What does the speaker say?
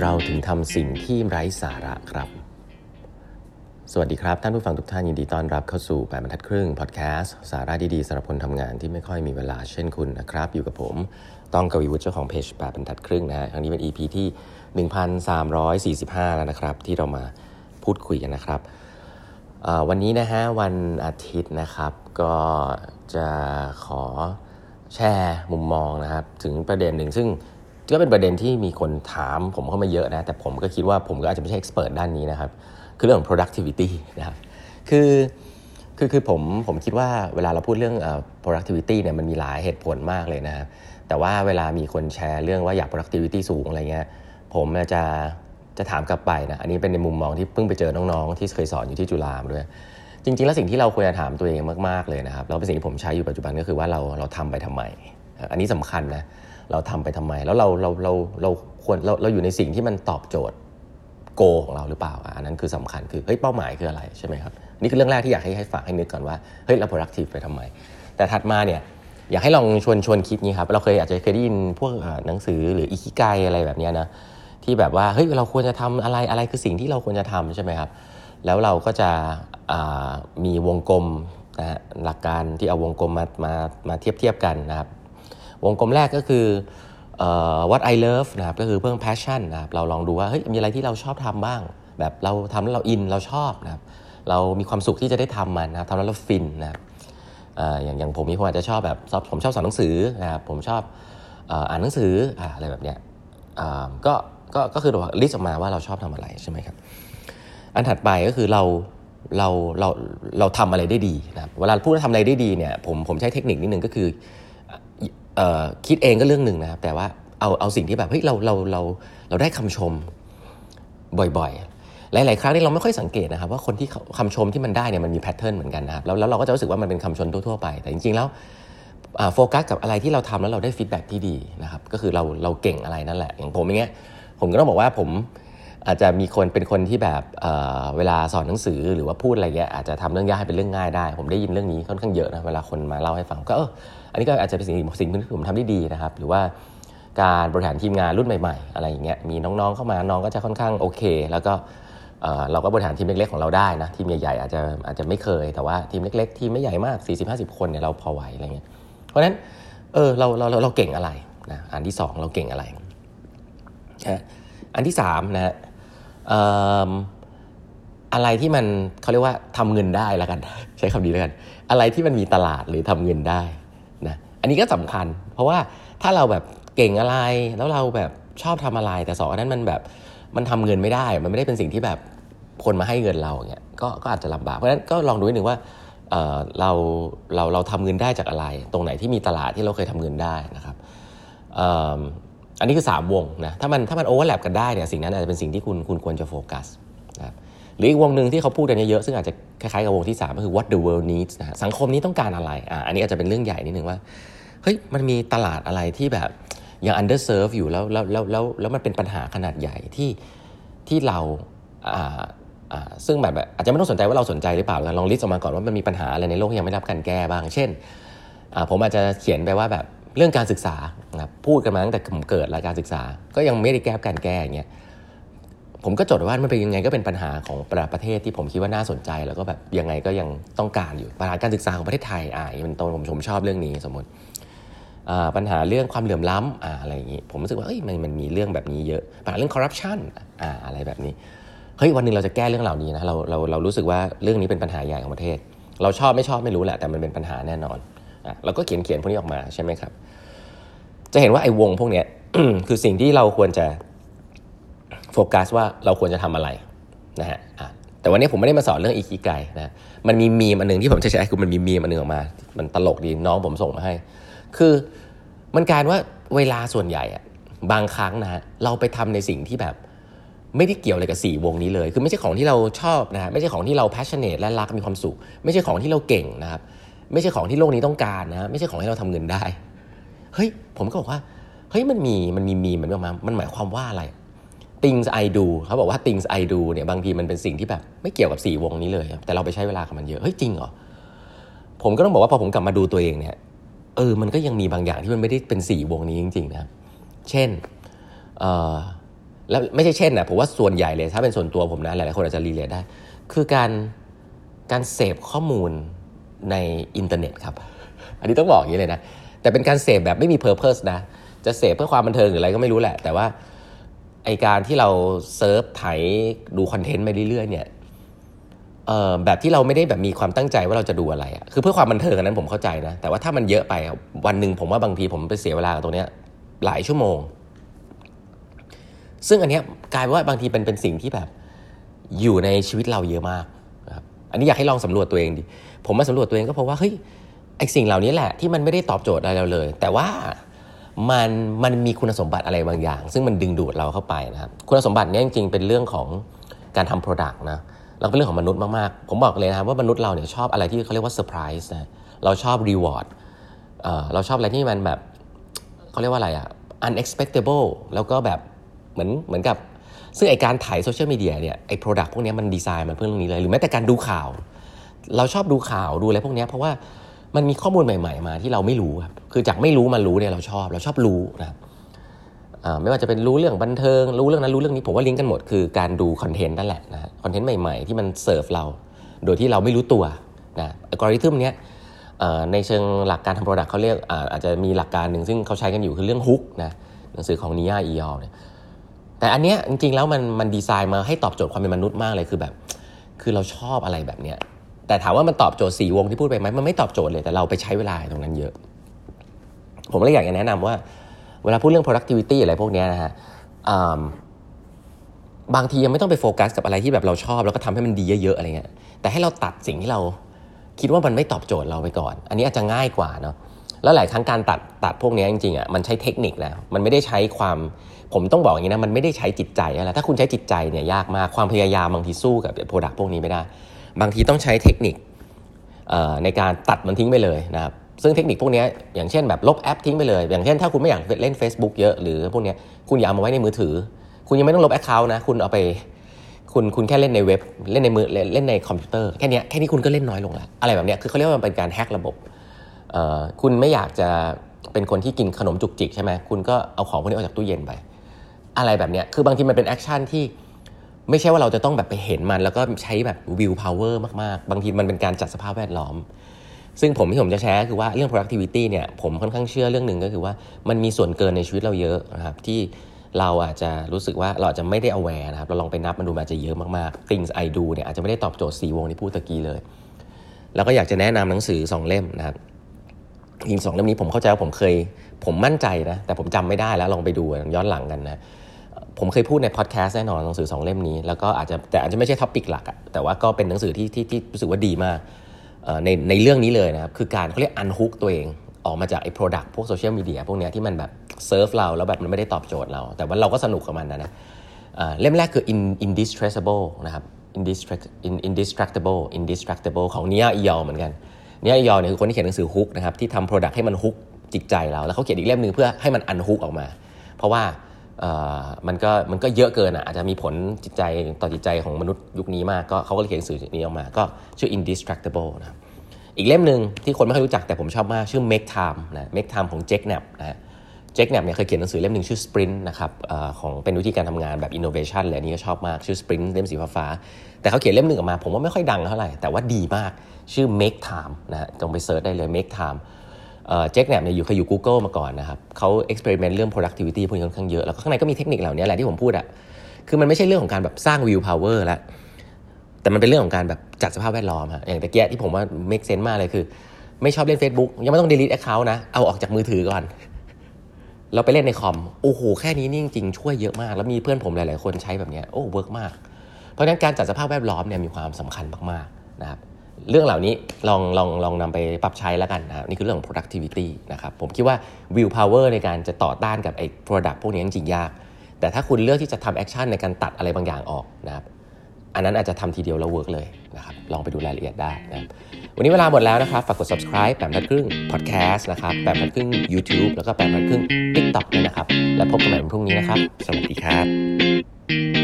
เราถึงทำสิ่งที่ไร้สาระครับ สวัสดีครับ ท่านผู้ฟังทุกท่านยินดีต้อนรับเข้าสู่แปดบรรทัดครึ่งพอดแคสต์สาระดีๆสำหรับคนทำงานที่ไม่ค่อยมีเวลาเช่นคุณนะครับ อยู่กับผมต้องกวีวุฒิเจ้าของเพจแปดบรรทัดครึ่งนะฮะครั้งนี้เป็น EP ที่ 1345 แล้วนะครับ ที่เรามาพูดคุยกันนะครับวันนี้นะฮะวันอาทิตย์นะครับ ก็จะขอแชร์มุมมองนะครับ ถึงประเด็นหนึ่งซึ่ง ก็เป็นประเด็นที่มีคนถามผมเข้ามาเยอะนะ แต่ผมก็คิดว่าผมก็อาจจะไม่ใช่เอ็กซ์เพรสด้านนี้นะครับ คือเรื่องของ productivity นะครับ คือคือคือผมผมคิดว่าเวลาเราพูดเรื่อง productivity เนี่ยมันมีหลายเหตุผลมากเลยนะครับ แต่ว่าเวลามีคนแชร์เรื่องว่าอยาก productivity สูงอะไรเงี้ย ผมจะจะถามกลับไปนะ อันนี้เป็นในมุมมองที่เพิ่งไปเจอน้องๆ ที่เคยสอนอยู่ที่จุฬาด้วย จริง ๆ แล้วสิ่งที่เราควรจะถามตัวเองมากๆเลยนะครับเราเป็นสิ่งที่ผมใช้อยู่ปัจจุบันก็คือว่าเราเราทำไปทำไม อันนี้สำคัญนะ เราทำไปทำไม แล้วเราเราเราเราควรเราเราอยู่ในสิ่งที่มันตอบโจทย์โกของเราหรือเปล่าอันนั้นคือสำคัญคือเฮ้ยเป้าหมายคืออะไรใช่ไหมครับนี่คือเรื่องแรกที่อยากให้ให้ฝากให้นึกก่อนว่าเฮ้ยเรา productive ไปทำไม แต่ถัดมาเนี่ยอยากให้ลองชวนชวนคิดนี้ครับเราเคยอาจจะเคยได้ยินพวกหนังสือหรืออิคิไกอะไรแบบนี้นะที่แบบว่าเฮ้ยเราควรจะทำอะไรอะไรคือสิ่งที่เราควรจะทำใช่ไหมครับแล้วเราก็จะมีวงกลมนะหลักการที่เอาวงกลมมามามาเทียบเทียบกันนะครับ วงกลมแรกก็คือ what I love นะครับก็คือเพิ่ม passion นะครับเราลองดูว่าเฮ้ยมีอะไรที่เราชอบทำบ้าง แบบเราทำแล้วเราอินเราชอบนะครับเรามีความสุขที่จะได้ทำมันนะครับทำแล้วเราฟินนะครับอย่างอย่างผมมีผมอาจจะชอบแบบผมชอบสอนหนังสือนะครับผมชอบอ่านหนังสืออะไรแบบเนี้ยก็ก็ก็คือลิสต์ออกมาว่าเราชอบทำอะไรใช่ไหมครับ อันถัดไปก็คือเราเราเราเราทำอะไรได้ดีนะครับเวลาพูดว่าทำอะไรได้ดีเนี่ยผมผมใช้เทคนิคนิดนึงก็คือ คิดเองก็เรื่องหนึ่งนะครับแต่ว่าเอาเอาสิ่งที่แบบเฮ้ยเราเราเราเราได้คำชมบ่อยๆ หลายๆครั้งที่เราไม่ค่อยสังเกตนะครับ ว่าคนที่คำชมที่มันได้เนี่ยมันมี pattern เหมือนกันนะครับแล้วแล้วเราก็จะรู้สึกว่ามันเป็นคำชมทั่วๆไป แต่จริงๆแล้วโฟกัสกับอะไรที่เราทำแล้วเราได้ feedback ที่ดีนะครับก็คือเราเราเก่งอะไรนั่นแหละอย่างผมอย่างเงี้ยผมก็ต้องบอกว่าผม อาจจะมีคนเป็นคนที่แบบเเวลาสอนหนังสือหรือว่าพูดอะไรเงี้ยอาจจะทำเรื่องยากให้เป็นเรื่องง่ายได้ ผมได้ยินเรื่องนี้ค่อนข้างเยอะนะเวลาคนมาเล่าให้ฟังก็เอออันนี้ก็อาจจะเป็นสิ่งสิ่งที่ผมทำได้ดีนะครับ หรือว่าการบริหารทีมงานรุ่นใหม่ ๆ อะไรอย่างเงี้ยมีน้องๆเข้ามาน้องก็จะค่อนข้างโอเค แล้วก็เราก็บริหารทีมเล็กๆของเราได้นะทีมใหญ่ๆอาจจะอาจจะไม่เคย แต่ว่าทีมเล็กๆทีมไม่ใหญ่มาก 40-50 คนเนี่ยเราพอไหวอะไรเงี้ยเพราะฉะนั้นเออเราเราเราเก่งอะไรนะอันที่ 2 เราเก่งอะไรนะอันที่3นะฮะ อะไรที่มันเขาเรียกว่าทำเงินได้แล้วกัน ใช้คำนี้แล้วกัน อะไรที่มันมีตลาดหรือทำเงินได้นะอันนี้ก็สำคัญ เพราะว่าถ้าเราแบบเก่งอะไรแล้วเราแบบชอบทำอะไร แต่สองอันนั้นมันแบบมันทำเงินไม่ได้ มันไม่ได้เป็นสิ่งที่แบบคนมาให้เงินเราเนี่ยก็ก็อาจจะลำบากเพราะฉะนั้นก็ลองดูนิดหนึ่งว่าเเราเราเราทำเงินได้จากอะไร ตรงไหนที่มีตลาดที่เราเคยทำเงินได้นะครับ อันนี้คือ 3 วงนะถ้ามันถ้ามันโอเวอร์แลปกันได้เนี่ยสิ่งนั้นอาจจะเป็นสิ่งที่คุณคุณควรจะโฟกัสนะหรืออีกวงหนึ่งที่เขาพูดกันเยอะซึ่งอาจจะคล้ายๆกับวงที่ 3 ก็คือ what the world needs นะสังคมนี้ต้องการอะไรอ่าอันนี้อาจจะเป็นเรื่องใหญ่นิดนึงว่าเฮ้ยมันมีตลาดอะไรที่แบบยัง underserve อยู่แล้วแล้วแล้วแล้วแล้วมันเป็นปัญหาขนาดใหญ่ที่ที่เราอ่าอ่าซึ่งแบบอาจจะไม่ต้องสนใจว่าเราสนใจหรือเปล่าลองลิสต์ออกมาก่อนว่ามันมีปัญหาอะไรในโลกที่ยังไม่รับการแก้บ้าง เช่นผมอาจจะเขียนไปว่าแบบ เรื่องการศึกษานะพูดกันมาตั้งแต่ผมเกิดแล้วการศึกษา ก็ยังไม่ได้แก้การแก้อย่างเงี้ยผมก็จดว่ามันเป็นยังไงก็เป็นปัญหาของประเทศที่ผมคิดว่าน่าสนใจ แล้วก็แบบยังไงก็ยังต้องการอยู่ปัญหาการศึกษาของประเทศไทยอ่ามันตรงผมผมชอบเรื่องนี้สมมติปัญหาเรื่องความเหลื่อมล้ำอ่าอะไรอย่างนี้ ผมรู้สึกว่าเอ้ยมันมันมีเรื่องแบบนี้เยอะปัญหาเรื่องคอร์รัปชันอ่าอะไรแบบนี้เฮ้ยวันนึงเราจะแก้เรื่องเหล่านี้นะเราเราเรารู้สึกว่าเรื่องนี้เป็นปัญหาใหญ่ของประเทศ เราชอบไม่ชอบไม่รู้แหละแต่มันเป็นปัญหาแน่นอน อะเราก็เขียนเขียนพวกนี้ออกมาใช่ไหมครับ จะเห็นว่าไอ้วงพวกเนี้ยคือสิ่งที่เราควรจะโฟกัสว่าเราควรจะทำอะไรนะฮะแต่วันนี้ผมไม่ได้มาสอนเรื่องอีกีไกนะมันมีมีมอันหนึ่งที่ผมจะใช้คือมันมีมีมอันหนึ่งออกมา มันตลกดีน้องผมส่งมาให้ คือมันการว่าเวลาส่วนใหญ่อะบางครั้งนะฮะเราไปทำในสิ่งที่แบบไม่ได้เกี่ยวอะไรกับสี่วงนี้เลย คือไม่ใช่ของที่เราชอบนะฮะไม่ใช่ของที่เรา passionate และรักมีความสุข ไม่ใช่ของที่เราเก่งนะครับ ไม่ใช่ของที่โลกนี้ต้องการนะ ไม่ใช่ของที่เราทำเงินได้ เฮ้ย ผมก็บอกว่า เฮ้ย มันมี มันมีมีมันออกมา มันหมายความว่าอะไร things I do เขาบอกว่า things I do เนี่ย บางทีมันเป็นสิ่งที่แบบไม่เกี่ยวกับสี่วงนี้เลย แต่เราไปใช้เวลากับมันเยอะ เฮ้ย จริงเหรอ ผมก็ต้องบอกว่าพอผมกลับมาดูตัวเองเนี่ย เออ มันก็ยังมีบางอย่างที่มันไม่ได้เป็นสี่วงนี้จริง ๆ นะ เช่น เออแล้วไม่ใช่เช่นนะผมว่าส่วนใหญ่เลย ถ้าเป็นส่วนตัวผมนะ หลายๆคนอาจจะ relate ได้ คือการ การเสพข้อมูล ในอินเทอร์เน็ตครับ อันนี้ต้องบอกอย่างนี้เลยนะ แต่เป็นการเสพแบบไม่มี purpose นะ จะเสพเพื่อความบันเทิงหรืออะไรก็ไม่รู้แหละ แต่ว่าไอการที่เรา surf ไถดูคอนเทนต์ไปเรื่อยๆเนี่ยแบบที่เราไม่ได้แบบมีความตั้งใจว่าเราจะดูอะไรอะคือเพื่อความบันเทิงอันนั้นผมเข้าใจนะ แต่ว่าถ้ามันเยอะไปวันหนึ่งผมว่าบางทีผมไปเสียเวลากับตรงนี้ยหลายชั่วโมง ซึ่งอันเนี้ยกลายว่าบางทีเป็นเป็นสิ่งที่แบบอยู่ในชีวิตเราเยอะมาก อันนี้อยากให้ลองสำรวจตัวเองดิผมมาสำรวจตัวเองก็เพราะว่าเฮ้ยไอสิ่งเหล่านี้แหละที่มันไม่ได้ตอบโจทย์อะไรเราเลย แต่ว่ามันมันมีคุณสมบัติอะไรบางอย่าง ซึ่งมันดึงดูดเราเข้าไปนะครับคุณสมบัตินี้จริงๆเป็นเรื่องของการทำ product นะเราเป็นเรื่องของมนุษย์มากๆ ผมบอกเลยนะครับว่ามนุษย์เราเนี่ยชอบอะไรที่เขาเรียกว่าเซอร์ไพรส์นะเราชอบ reward เราชอบอะไรที่มันแบบเขาเรียกว่าอะไรอะ unexpectable แล้วก็แบบเหมือนเหมือนกับ ซึ่งไอการถ่ายโซเชียลมีเดียเนี่ยไอ product พวกนี้มันดีไซน์มาเพื่อเรื่องนี้เลย หรือแม้แต่การดูข่าว เราชอบดูข่าวดูอะไรพวกนี้เพราะว่ามันมีข้อมูลใหม่ ๆ มาที่เราไม่รู้ครับคือจากไม่รู้มารู้เนี่ยเราชอบเราชอบรู้นะครับไม่ว่าจะเป็นรู้เรื่องบันเทิง รู้เรื่องนั้นรู้เรื่องนี้ผมว่าลิงก์กันหมดคือการดูคอนเทนต์นั่นแหละนะคอนเทนต์ใหม่ๆ ที่มันเสิร์ฟเรา โดยที่เราไม่รู้ตัวนะอัลกอริทึมเนี้ยในเชิงหลักการทำ product เขาเรียกอาจจะมีหลักการหนึ่งซึ่งเขาใช้กันอยู่คือเรื่อง Hook นะหนังสือของ Nir Eyal เนี่ย แต่อันเนี้ยจริงๆแล้วมันมันดีไซน์มาให้ตอบโจทย์ความเป็นมนุษย์มากเลยคือแบบ คือเราชอบอะไรแบบเนี้ยแต่ถามว่ามันตอบโจทย์สี่วงที่พูดไปไหมมันไม่ตอบโจทย์เลยแต่เราไปใช้เวลาตรงนั้นเยอะ ผมเลยอยากจะแนะนำว่า เวลาพูดเรื่อง productivity อะไรพวกนี้นะฮะบางทียังไม่ต้องไปโฟกัสกับอะไรที่แบบเราชอบ แล้วก็ทำให้มันดีเยอะๆอะไรเงี้ยแต่ให้เราตัดสิ่งที่เราคิดว่ามันไม่ตอบโจทย์เราไปก่อน อันนี้อาจจะง่ายกว่าเนาะ แล้วหลายครั้งการตัดตัดพวกนี้จริงๆอะมันใช้เทคนิคนะมันไม่ได้ใช้ความผมต้องบอกอย่างนี้นะมันไม่ได้ใช้จิตใจอะไรถ้าคุณใช้จิตใจเนี่ยยากมากความพยายามบางทีสู้กับ product พวกนี้ไม่ได้ บางทีต้องใช้เทคนิคในการตัดมันทิ้งไปเลยนะครับซึ่งเทคนิคพวกนี้อย่างเช่นแบบลบแอปทิ้งไปเลย อย่างเช่นถ้าคุณไม่อยากเล่น Facebook เยอะหรือพวกนี้คุณอย่าเอามาไว้ในมือถือ คุณยังไม่ต้องลบ account นะคุณเอาไปคุณคุณแค่เล่นในเว็บ เล่นในมือเล่นในคอมพิวเตอร์แค่นี้แค่นี้คุณก็เล่นน้อยลงแล้วอะไรแบบนี้คือเขาเรียกว่ามันเป็นการแฮกระบบ คุณไม่อยากจะเป็นคนที่กินขนมจุกจิกใช่ไหมคุณก็เอาของพวกนี้ออกจากตู้เย็นไป อะไรแบบนี้คือบางทีมันเป็น action ที่ไม่ใช่ว่าเราจะต้องแบบไปเห็นมัน แล้วก็ใช้แบบ will power มากๆ บางทีมันเป็นการจัดสภาพแวดล้อม ซึ่งผมที่ผมจะแชร์คือว่าเรื่อง productivity เนี่ยผมค่อนข้างเชื่อเรื่องหนึ่งก็คือว่ามันมีส่วนเกินในชีวิตเราเยอะนะครับที่เราอาจจะรู้สึกว่าเราจะไม่ได้ aware นะครับ เราลองไปนับมันดูมันจะเยอะมากๆ things I do เนี่ยอาจจะไม่ได้ตอบโจทย์สีวงที่พูดตะกี้เลย แล้วก็อยากจะแนะนำหนังสือ 2 เล่มนะครับ ทีมสองเล่มนี้ผมเข้าใจว่าผมเคย ผมมั่นใจนะ แต่ผมจำไม่ได้แล้วลองไปดูย้อนหลังกันนะ ผมเคยพูดในพอดแคสต์แน่นอนหนังสือ2เล่มนี้ แล้วก็อาจจะแต่อาจจะไม่ใช่ท็อปิกหลักอะแต่ว่าก็เป็นหนังสือที่ที่ที่รู้สึกว่าดีมากในในเรื่องนี้เลยนะครับ คือการเขาเรียก unhook ตัวเองออกมาจากไอ้ product พวกโซเชียลมีเดียพวกเนี้ยที่มันแบบเซิร์ฟเราแล้วแบบมันไม่ได้ตอบโจทย์เรา แต่ว่าเราก็สนุกกับมันนะนะเล่มแรกคือ in indistractable นะครับ indistractable indistractable ของ Nir Eyal เหมือนกัน Nir Eyal เนี่ยคือคนที่เขียนหนังสือ Hook นะครับที่ทำ product ให้มัน hook จิตใจเรา แล้วเขาเขียนอีกเล่มหนึ่งเพื่อให้มัน unhook ออกมา เพราะว่ามันก็มันก็เยอะเกินอะอาจจะมีผลจิตใจต่อจิตใจของมนุษย์ยุคนี้มากก็เขาก็เลยเขียนหนังสือนี้ออกมา ก็ชื่อ Indistractable นะอีกเล่มหนึ่งที่คนไม่ค่อยรู้จักแต่ผมชอบมากชื่อ make time นะ make time ของ Jake Knapp นะ Jake Knapp เนี่ยเคยเขียนหนังสือเล่มหนึ่งชื่อ Sprint นะครับอของเป็นวิธีการทำงานแบบ innovation เลยอันนี้ก็ชอบมากชื่อ Sprint เล่มสีฟ้าแต่เขาเขียนเล่มหนึ่งออกมา ผมว่าไม่ค่อยดังเท่าไหร่ แต่ว่าดีมากชื่อ make time นะลองไป search ได้เลย make time Jake Knapp เนี่ยอยู่เคยอยู่ Google มาก่อนนะครับเขา experiment เรื่อง productivity พวกนี้ค่อนข้างเยอะ แล้วข้างในก็มีเทคนิคเหล่านี้แหละที่ผมพูดอะคือมันไม่ใช่เรื่องของการแบบสร้าง view power แล้วแต่มันเป็นเรื่องของการแบบจัดสภาพแวดล้อมฮะอย่างตะเกียที่ผมว่า make sense มากเลยคือ ไม่ชอบเล่น Facebook ยังไม่ต้อง delete account นะเอาออกจากมือถือก่อน เราไปเล่นในคอมโอ้โหแค่นี้นี่จริงๆช่วยเยอะมาก แล้วมีเพื่อนผมหลาย ๆ คนใช้แบบนี้โอ้เวิร์กมาก เพราะฉะนั้นการจัดสภาพแวดล้อมเนี่ยมีความสำคัญมากๆนะครับเรื่องเหล่านี้ลองลองลองนำไปปรับใช้แล้วกันนะนี่คือเรื่องของ productivity นะครับผมคิดว่า will power ในการจะต่อต้านกับไอ้ product พวกนี้จริงๆยาก แต่ถ้าคุณเลือกที่จะทำ action ในการตัดอะไรบางอย่างออกนะครับ อันนั้นอาจจะทำทีเดียวแล้ว work เลยนะครับลองไปดูรายละเอียดได้นะวันนี้เวลาหมดแล้วนะครับ ฝากกด subscribe แปดบรรทัดครึ่ง podcast นะครับแปมพัดครึ่ง YouTube แล้วก็แปดบรรทัดครึ่ง TikTok ด้วยนะครับ แล้วพบกันใหม่วันพรุ่งนี้นะครับ สวัสดีครับ